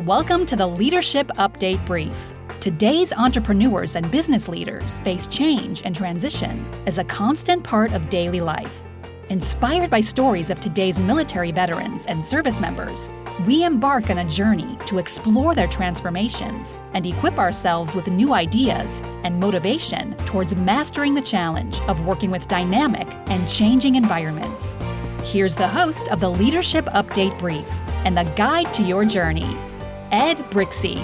Welcome to the Leadership Update Brief. Today's entrepreneurs and business leaders face change and transition as a constant part of daily life. Inspired by stories of today's military veterans and service members, we embark on a journey to explore their transformations and equip ourselves with new ideas and motivation towards mastering the challenge of working with dynamic and changing environments. Here's the host of the Leadership Update Brief and the guide to your journey, Ed Brzychcy.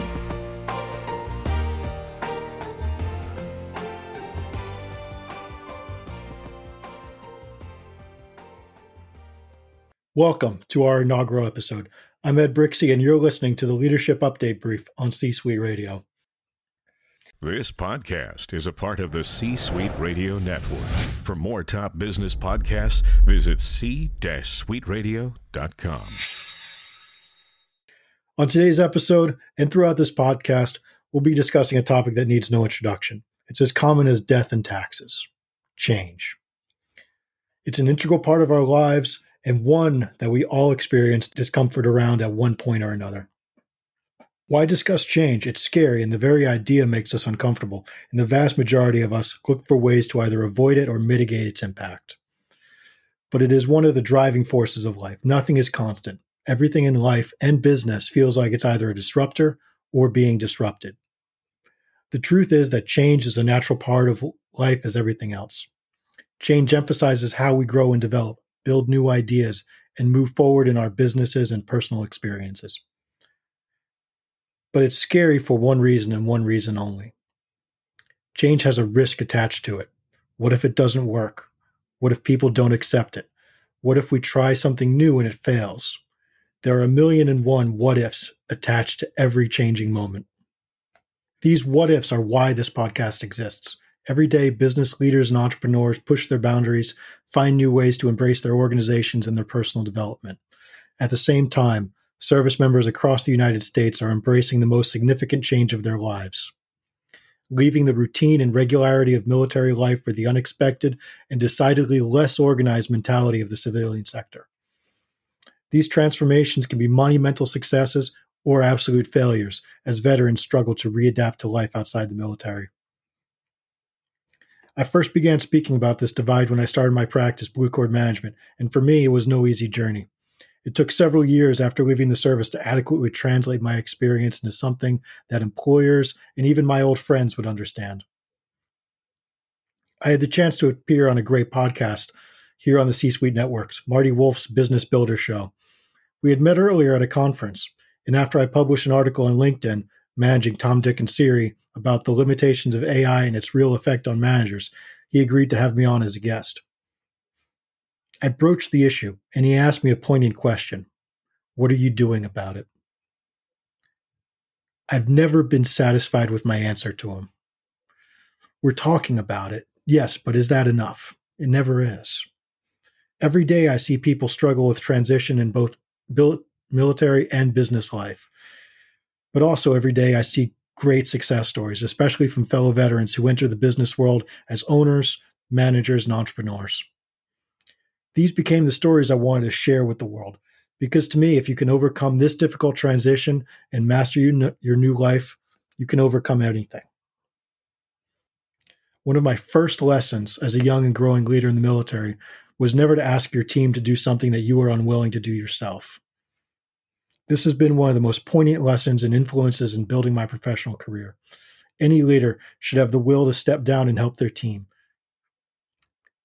Welcome to our inaugural episode. I'm Ed Brzychcy, and you're listening to the Leadership Update Brief on C Suite Radio. This podcast is a part of the C Suite Radio Network. For more top business podcasts, visit c-suiteradio.com. On today's episode and throughout this podcast, we'll be discussing a topic that needs no introduction. It's as common as death and taxes change. It's an integral part of our lives and one that we all experience discomfort around at one point or another. Why discuss change? It's scary, and the very idea makes us uncomfortable, and the vast majority of us look for ways to either avoid it or mitigate its impact. But it is one of the driving forces of life. Nothing is constant everything in life and business feels like it's either a disruptor or being disrupted. The truth is that change is a natural part of life as everything else. Change emphasizes how we grow and develop, build new ideas, and move forward in our businesses and personal experiences. But it's scary for one reason and one reason only. Change has a risk attached to it. What if it doesn't work? What if people don't accept it? What if we try something new and it fails? There are a million and one what ifs attached to every changing moment. These what ifs are why this podcast exists. Every day, business leaders and entrepreneurs push their boundaries, find new ways to embrace their organizations and their personal development. At the same time, service members across the United States are embracing the most significant change of their lives. Leaving the routine and regularity of military life for the unexpected and decidedly less organized mentality of the civilian sector. These transformations can be monumental successes or absolute failures as veterans struggle to readapt to life outside the military. I first began speaking about this divide when I started my practice, Blue Cord Management, and for me, it was no easy journey. It took several years after leaving the service to adequately translate my experience into something that employers and even my old friends would understand. I had the chance to appear on a great podcast here on the C Suite Networks, Marty Wolf's Business Builder Show, we had met earlier at a conference, and after I published an article on LinkedIn managing Tom, Dick, and Siri about the limitations of AI and its real effect on managers, he agreed to have me on as a guest. I broached the issue, and he asked me a poignant question What are you doing about it? I've never been satisfied with my answer to him. We're talking about it, yes, but is that enough? It never is. Every day I see people struggle with transition in both military and business life. But also every day I see great success stories, especially from fellow veterans who enter the business world as owners, managers, and entrepreneurs. These became the stories I wanted to share with the world because to me, if you can overcome this difficult transition and master your, your new life, you can overcome anything. One of my first lessons as a young and growing leader in the military was never to ask your team to do something that you were unwilling to do yourself. This has been one of the most poignant lessons and influences in building my professional career. Any leader should have the will to step down and help their team.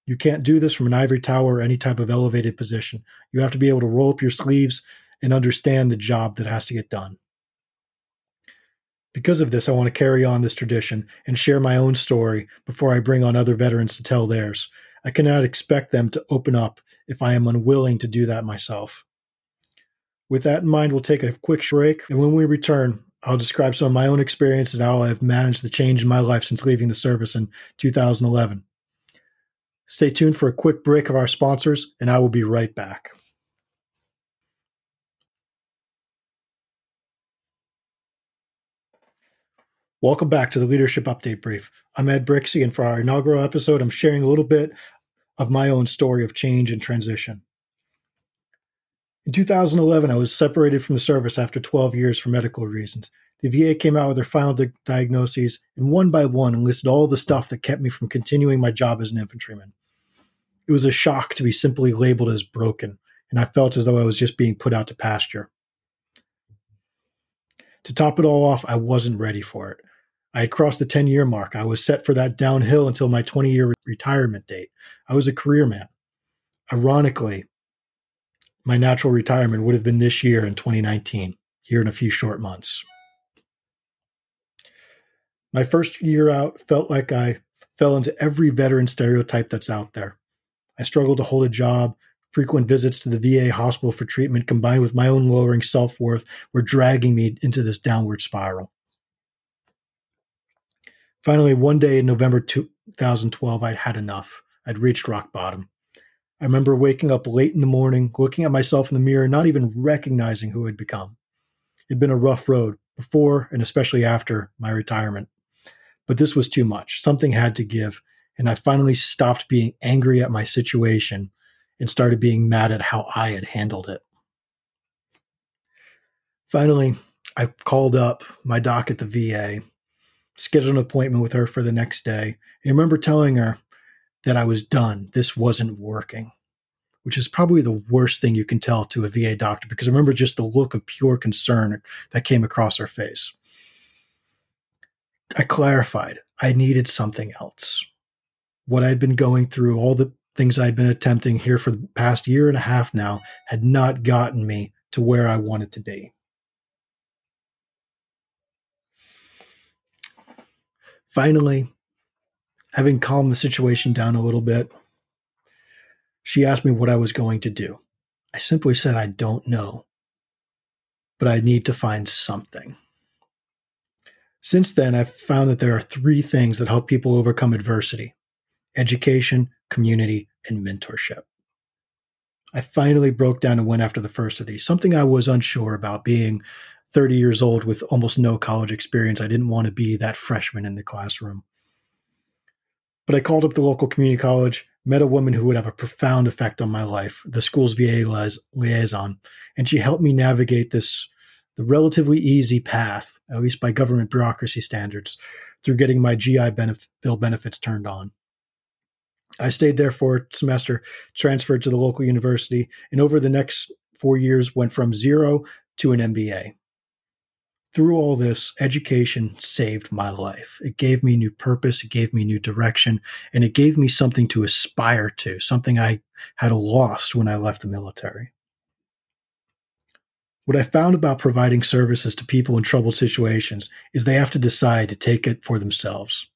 You can't do this from an ivory tower or any type of elevated position. You have to be able to roll up your sleeves and understand the job that has to get done. Because of this, I want to carry on this tradition and share my own story before I bring on other veterans to tell theirs. I cannot expect them to open up if I am unwilling to do that myself. With that in mind, we'll take a quick break, and when we return, I'll describe some of my own experiences and how I've managed the change in my life since leaving the service in 2011. Stay tuned for a quick break of our sponsors, and I will be right back. Welcome back to the Leadership Update Brief. I'm Ed Brzychcy, and for our inaugural episode, I'm sharing a little bit of my own story of change and transition. In 2011, I was separated from the service after 12 years for medical reasons. The VA came out with their final di- diagnoses and one by one listed all the stuff that kept me from continuing my job as an infantryman. It was a shock to be simply labeled as broken, and I felt as though I was just being put out to pasture. To top it all off, I wasn't ready for it. I had crossed the 10 year mark. I was set for that downhill until my 20 year retirement date. I was a career man. Ironically, my natural retirement would have been this year in 2019, here in a few short months. My first year out felt like I fell into every veteran stereotype that's out there. I struggled to hold a job. Frequent visits to the VA hospital for treatment combined with my own lowering self worth were dragging me into this downward spiral. Finally, one day in November 2012, I'd had enough. I'd reached rock bottom. I remember waking up late in the morning, looking at myself in the mirror, not even recognizing who I'd become. It'd been a rough road before and especially after my retirement. But this was too much. Something had to give. And I finally stopped being angry at my situation and started being mad at how I had handled it. Finally, I called up my doc at the VA, scheduled an appointment with her for the next day. I remember telling her that I was done. This wasn't working, which is probably the worst thing you can tell to a VA doctor because I remember just the look of pure concern that came across her face. I clarified I needed something else. What I'd been going through, all the things I'd been attempting here for the past year and a half now, had not gotten me to where I wanted to be. Finally, having calmed the situation down a little bit, she asked me what I was going to do. I simply said, I don't know, but I need to find something. Since then, I've found that there are three things that help people overcome adversity education, community, and mentorship. I finally broke down and went after the first of these, something I was unsure about being 30 years old with almost no college experience. I didn't want to be that freshman in the classroom. But I called up the local community college, met a woman who would have a profound effect on my life, the school's VA liaison, and she helped me navigate this the relatively easy path, at least by government bureaucracy standards, through getting my GI benef- bill benefits turned on. I stayed there for a semester, transferred to the local university, and over the next four years went from zero to an MBA. Through all this, education saved my life. It gave me new purpose, it gave me new direction, and it gave me something to aspire to, something I had lost when I left the military. What I found about providing services to people in troubled situations is they have to decide to take it for themselves.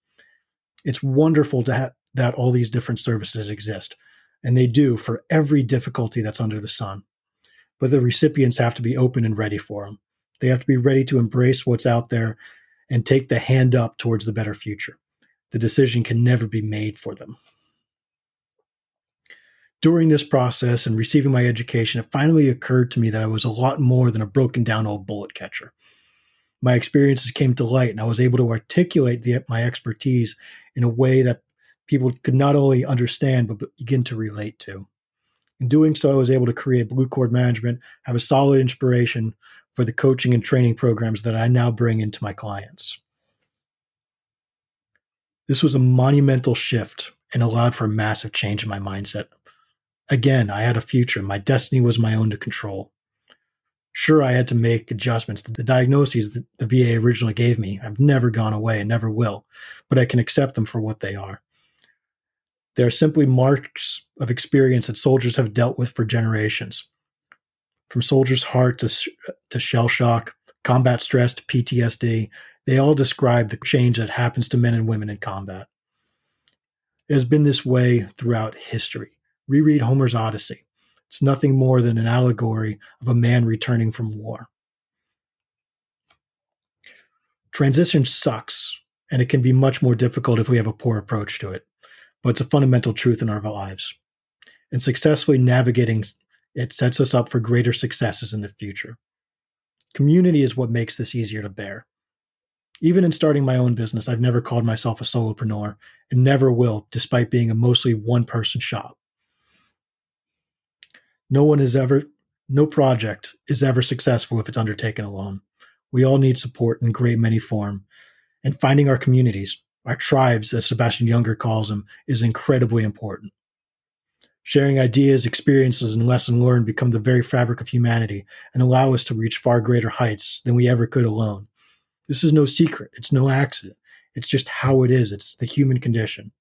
It's wonderful to have that all these different services exist, and they do for every difficulty that's under the sun. But the recipients have to be open and ready for them. They have to be ready to embrace what's out there and take the hand up towards the better future. The decision can never be made for them during this process and receiving my education, it finally occurred to me that I was a lot more than a broken down old bullet catcher. My experiences came to light, and I was able to articulate the, my expertise in a way that people could not only understand but begin to relate to. In doing so, I was able to create Blue Cord Management, have a solid inspiration for the coaching and training programs that I now bring into my clients. This was a monumental shift and allowed for a massive change in my mindset. Again, I had a future. My destiny was my own to control. Sure, I had to make adjustments. The diagnoses that the VA originally gave me have never gone away and never will, but I can accept them for what they are. They are simply marks of experience that soldiers have dealt with for generations. From soldier's heart to, to shell shock, combat stress to PTSD, they all describe the change that happens to men and women in combat. It has been this way throughout history. Reread Homer's Odyssey. It's nothing more than an allegory of a man returning from war. Transition sucks, and it can be much more difficult if we have a poor approach to it, but it's a fundamental truth in our lives. And successfully navigating it sets us up for greater successes in the future. Community is what makes this easier to bear. Even in starting my own business, I've never called myself a solopreneur and never will, despite being a mostly one person shop. No one is ever no project is ever successful if it's undertaken alone. We all need support in a great many form. And finding our communities, our tribes, as Sebastian Junger calls them, is incredibly important. Sharing ideas, experiences, and lessons learned become the very fabric of humanity and allow us to reach far greater heights than we ever could alone. This is no secret, it's no accident. It's just how it is, it's the human condition.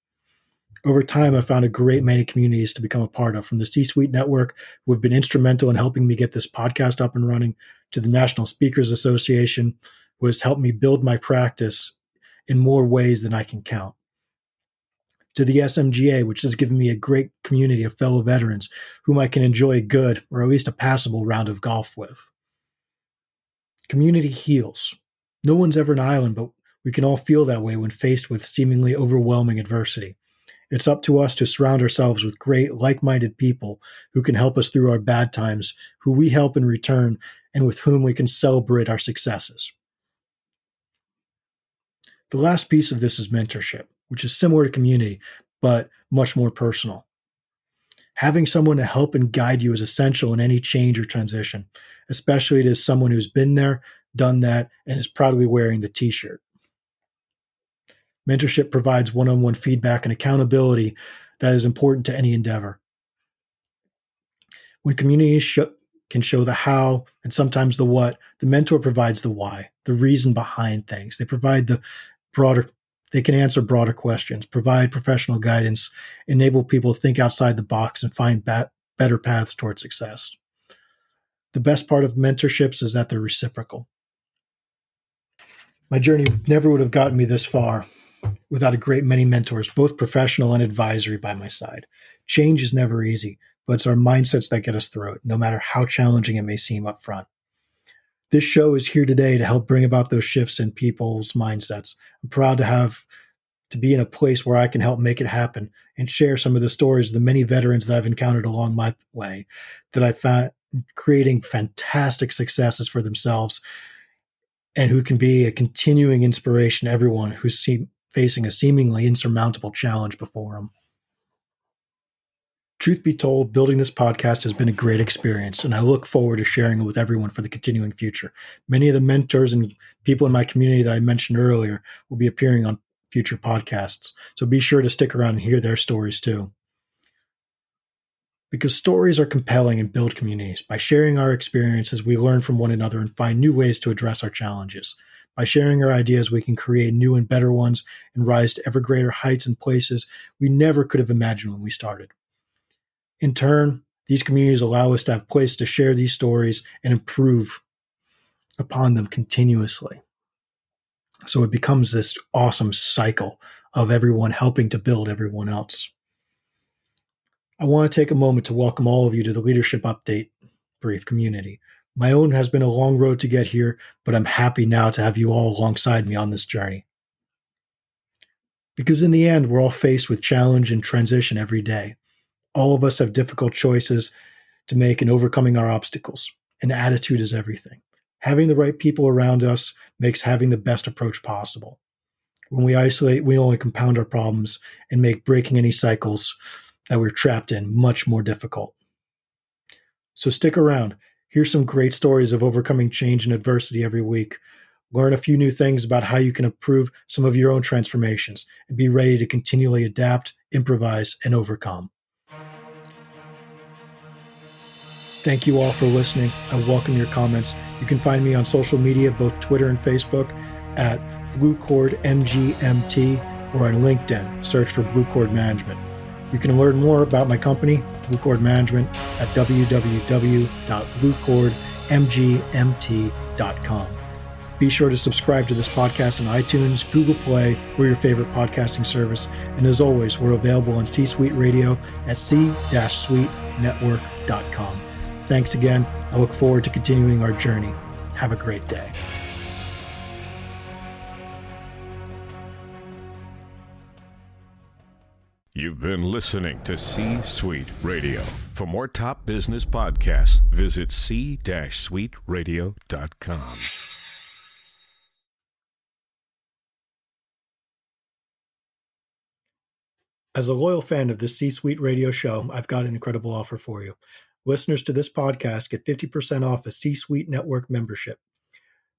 Over time, I've found a great many communities to become a part of, from the C Suite Network, who have been instrumental in helping me get this podcast up and running, to the National Speakers Association, who has helped me build my practice in more ways than I can count to the SMGA, which has given me a great community of fellow veterans whom I can enjoy a good, or at least a passable, round of golf with. Community heals. No one's ever an island, but we can all feel that way when faced with seemingly overwhelming adversity. It's up to us to surround ourselves with great, like minded people who can help us through our bad times, who we help in return, and with whom we can celebrate our successes. The last piece of this is mentorship which is similar to community, but much more personal. Having someone to help and guide you is essential in any change or transition, especially as someone who's been there, done that, and is proudly wearing the t shirt. Mentorship provides one on one feedback and accountability that is important to any endeavor. When communities sh- can show the how and sometimes the what, the mentor provides the why, the reason behind things. They provide the broader they can answer broader questions, provide professional guidance, enable people to think outside the box, and find ba- better paths toward success. The best part of mentorships is that they're reciprocal. My journey never would have gotten me this far without a great many mentors, both professional and advisory, by my side. Change is never easy, but it's our mindsets that get us through it, no matter how challenging it may seem up front. This show is here today to help bring about those shifts in people's mindsets. I'm proud to have to be in a place where I can help make it happen and share some of the stories of the many veterans that I've encountered along my way that I found creating fantastic successes for themselves and who can be a continuing inspiration to everyone who's facing a seemingly insurmountable challenge before them. Truth be told, building this podcast has been a great experience, and I look forward to sharing it with everyone for the continuing future. Many of the mentors and people in my community that I mentioned earlier will be appearing on future podcasts, so be sure to stick around and hear their stories too. Because stories are compelling and build communities. By sharing our experiences, we learn from one another and find new ways to address our challenges. By sharing our ideas, we can create new and better ones and rise to ever greater heights and places we never could have imagined when we started. In turn, these communities allow us to have place to share these stories and improve upon them continuously. So it becomes this awesome cycle of everyone helping to build everyone else. I want to take a moment to welcome all of you to the Leadership Update Brief community. My own has been a long road to get here, but I'm happy now to have you all alongside me on this journey. Because in the end, we're all faced with challenge and transition every day all of us have difficult choices to make in overcoming our obstacles, and attitude is everything. Having the right people around us makes having the best approach possible. When we isolate, we only compound our problems and make breaking any cycles that we're trapped in much more difficult. So stick around. Here's some great stories of overcoming change and adversity every week. Learn a few new things about how you can improve some of your own transformations and be ready to continually adapt, improvise, and overcome. Thank you all for listening. I welcome your comments. You can find me on social media, both Twitter and Facebook, at Blue Cord MGMT or on LinkedIn. Search for BlueCord Management. You can learn more about my company, BlueCord Management, at www.bluecordmgmt.com. Be sure to subscribe to this podcast on iTunes, Google Play, or your favorite podcasting service. And as always, we're available on C Suite Radio at c-suitenetwork.com. Thanks again. I look forward to continuing our journey. Have a great day. You've been listening to C Suite Radio. For more top business podcasts, visit c-suiteradio.com. As a loyal fan of the C Suite Radio show, I've got an incredible offer for you. Listeners to this podcast get 50% off a C Suite Network membership.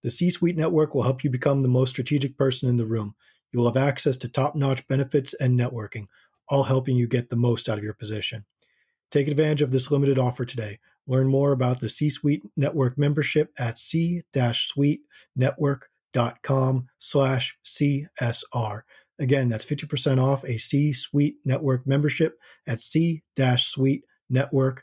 The C Suite Network will help you become the most strategic person in the room. You will have access to top notch benefits and networking, all helping you get the most out of your position. Take advantage of this limited offer today. Learn more about the C Suite Network membership at c-suitenetwork.com slash CSR. Again, that's 50% off a C Suite Network membership at c-suitenetwork.com